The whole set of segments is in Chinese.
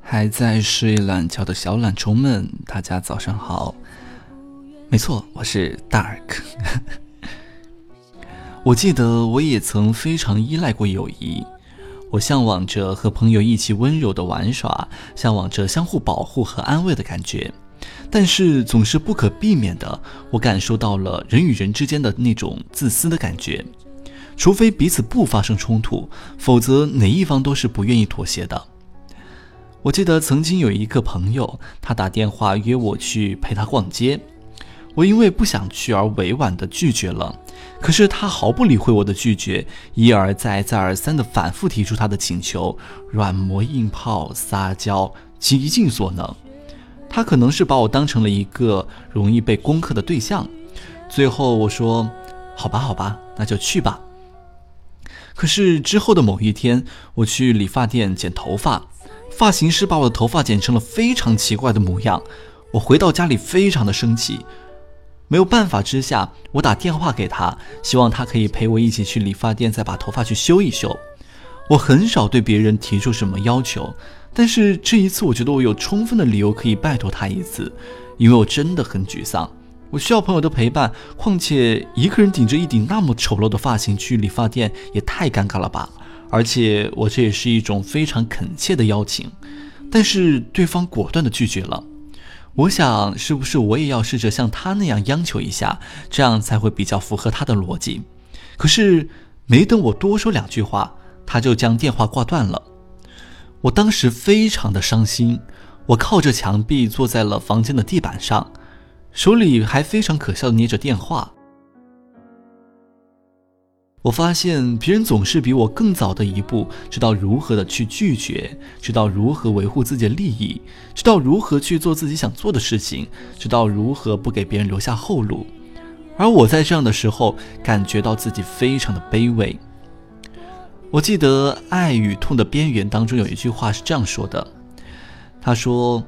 还在睡懒觉的小懒虫们，大家早上好。没错，我是 Dark。我记得我也曾非常依赖过友谊，我向往着和朋友一起温柔的玩耍，向往着相互保护和安慰的感觉。但是总是不可避免的，我感受到了人与人之间的那种自私的感觉。除非彼此不发生冲突，否则哪一方都是不愿意妥协的。我记得曾经有一个朋友，他打电话约我去陪他逛街，我因为不想去而委婉的拒绝了。可是他毫不理会我的拒绝，一而再、再而三的反复提出他的请求，软磨硬泡、撒娇，极尽所能。他可能是把我当成了一个容易被攻克的对象。最后我说：“好吧，好吧，那就去吧。”可是之后的某一天，我去理发店剪头发。发型师把我的头发剪成了非常奇怪的模样，我回到家里非常的生气，没有办法之下，我打电话给他，希望他可以陪我一起去理发店再把头发去修一修。我很少对别人提出什么要求，但是这一次我觉得我有充分的理由可以拜托他一次，因为我真的很沮丧，我需要朋友的陪伴，况且一个人顶着一顶那么丑陋的发型去理发店也太尴尬了吧。而且我这也是一种非常恳切的邀请，但是对方果断的拒绝了。我想，是不是我也要试着像他那样央求一下，这样才会比较符合他的逻辑？可是没等我多说两句话，他就将电话挂断了。我当时非常的伤心，我靠着墙壁坐在了房间的地板上，手里还非常可笑的捏着电话。我发现别人总是比我更早的一步，知道如何的去拒绝，知道如何维护自己的利益，知道如何去做自己想做的事情，知道如何不给别人留下后路。而我在这样的时候，感觉到自己非常的卑微。我记得《爱与痛的边缘》当中有一句话是这样说的：“他说，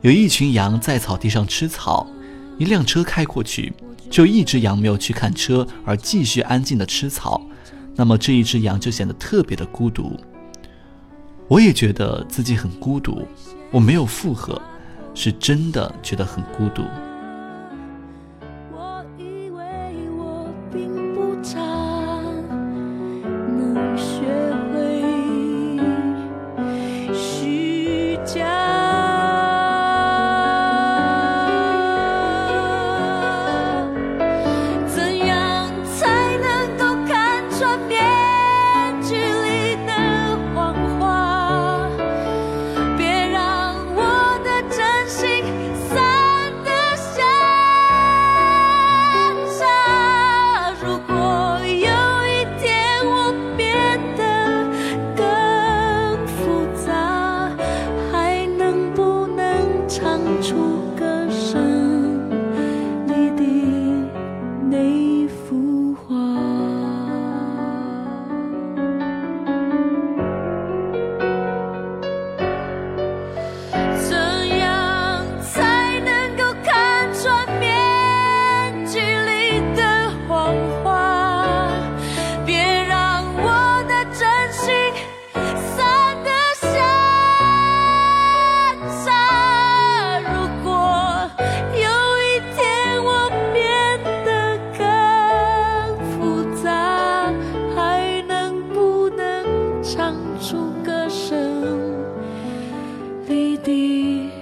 有一群羊在草地上吃草，一辆车开过去。”就一只羊没有去看车，而继续安静的吃草，那么这一只羊就显得特别的孤独。我也觉得自己很孤独，我没有附和，是真的觉得很孤独。滴滴。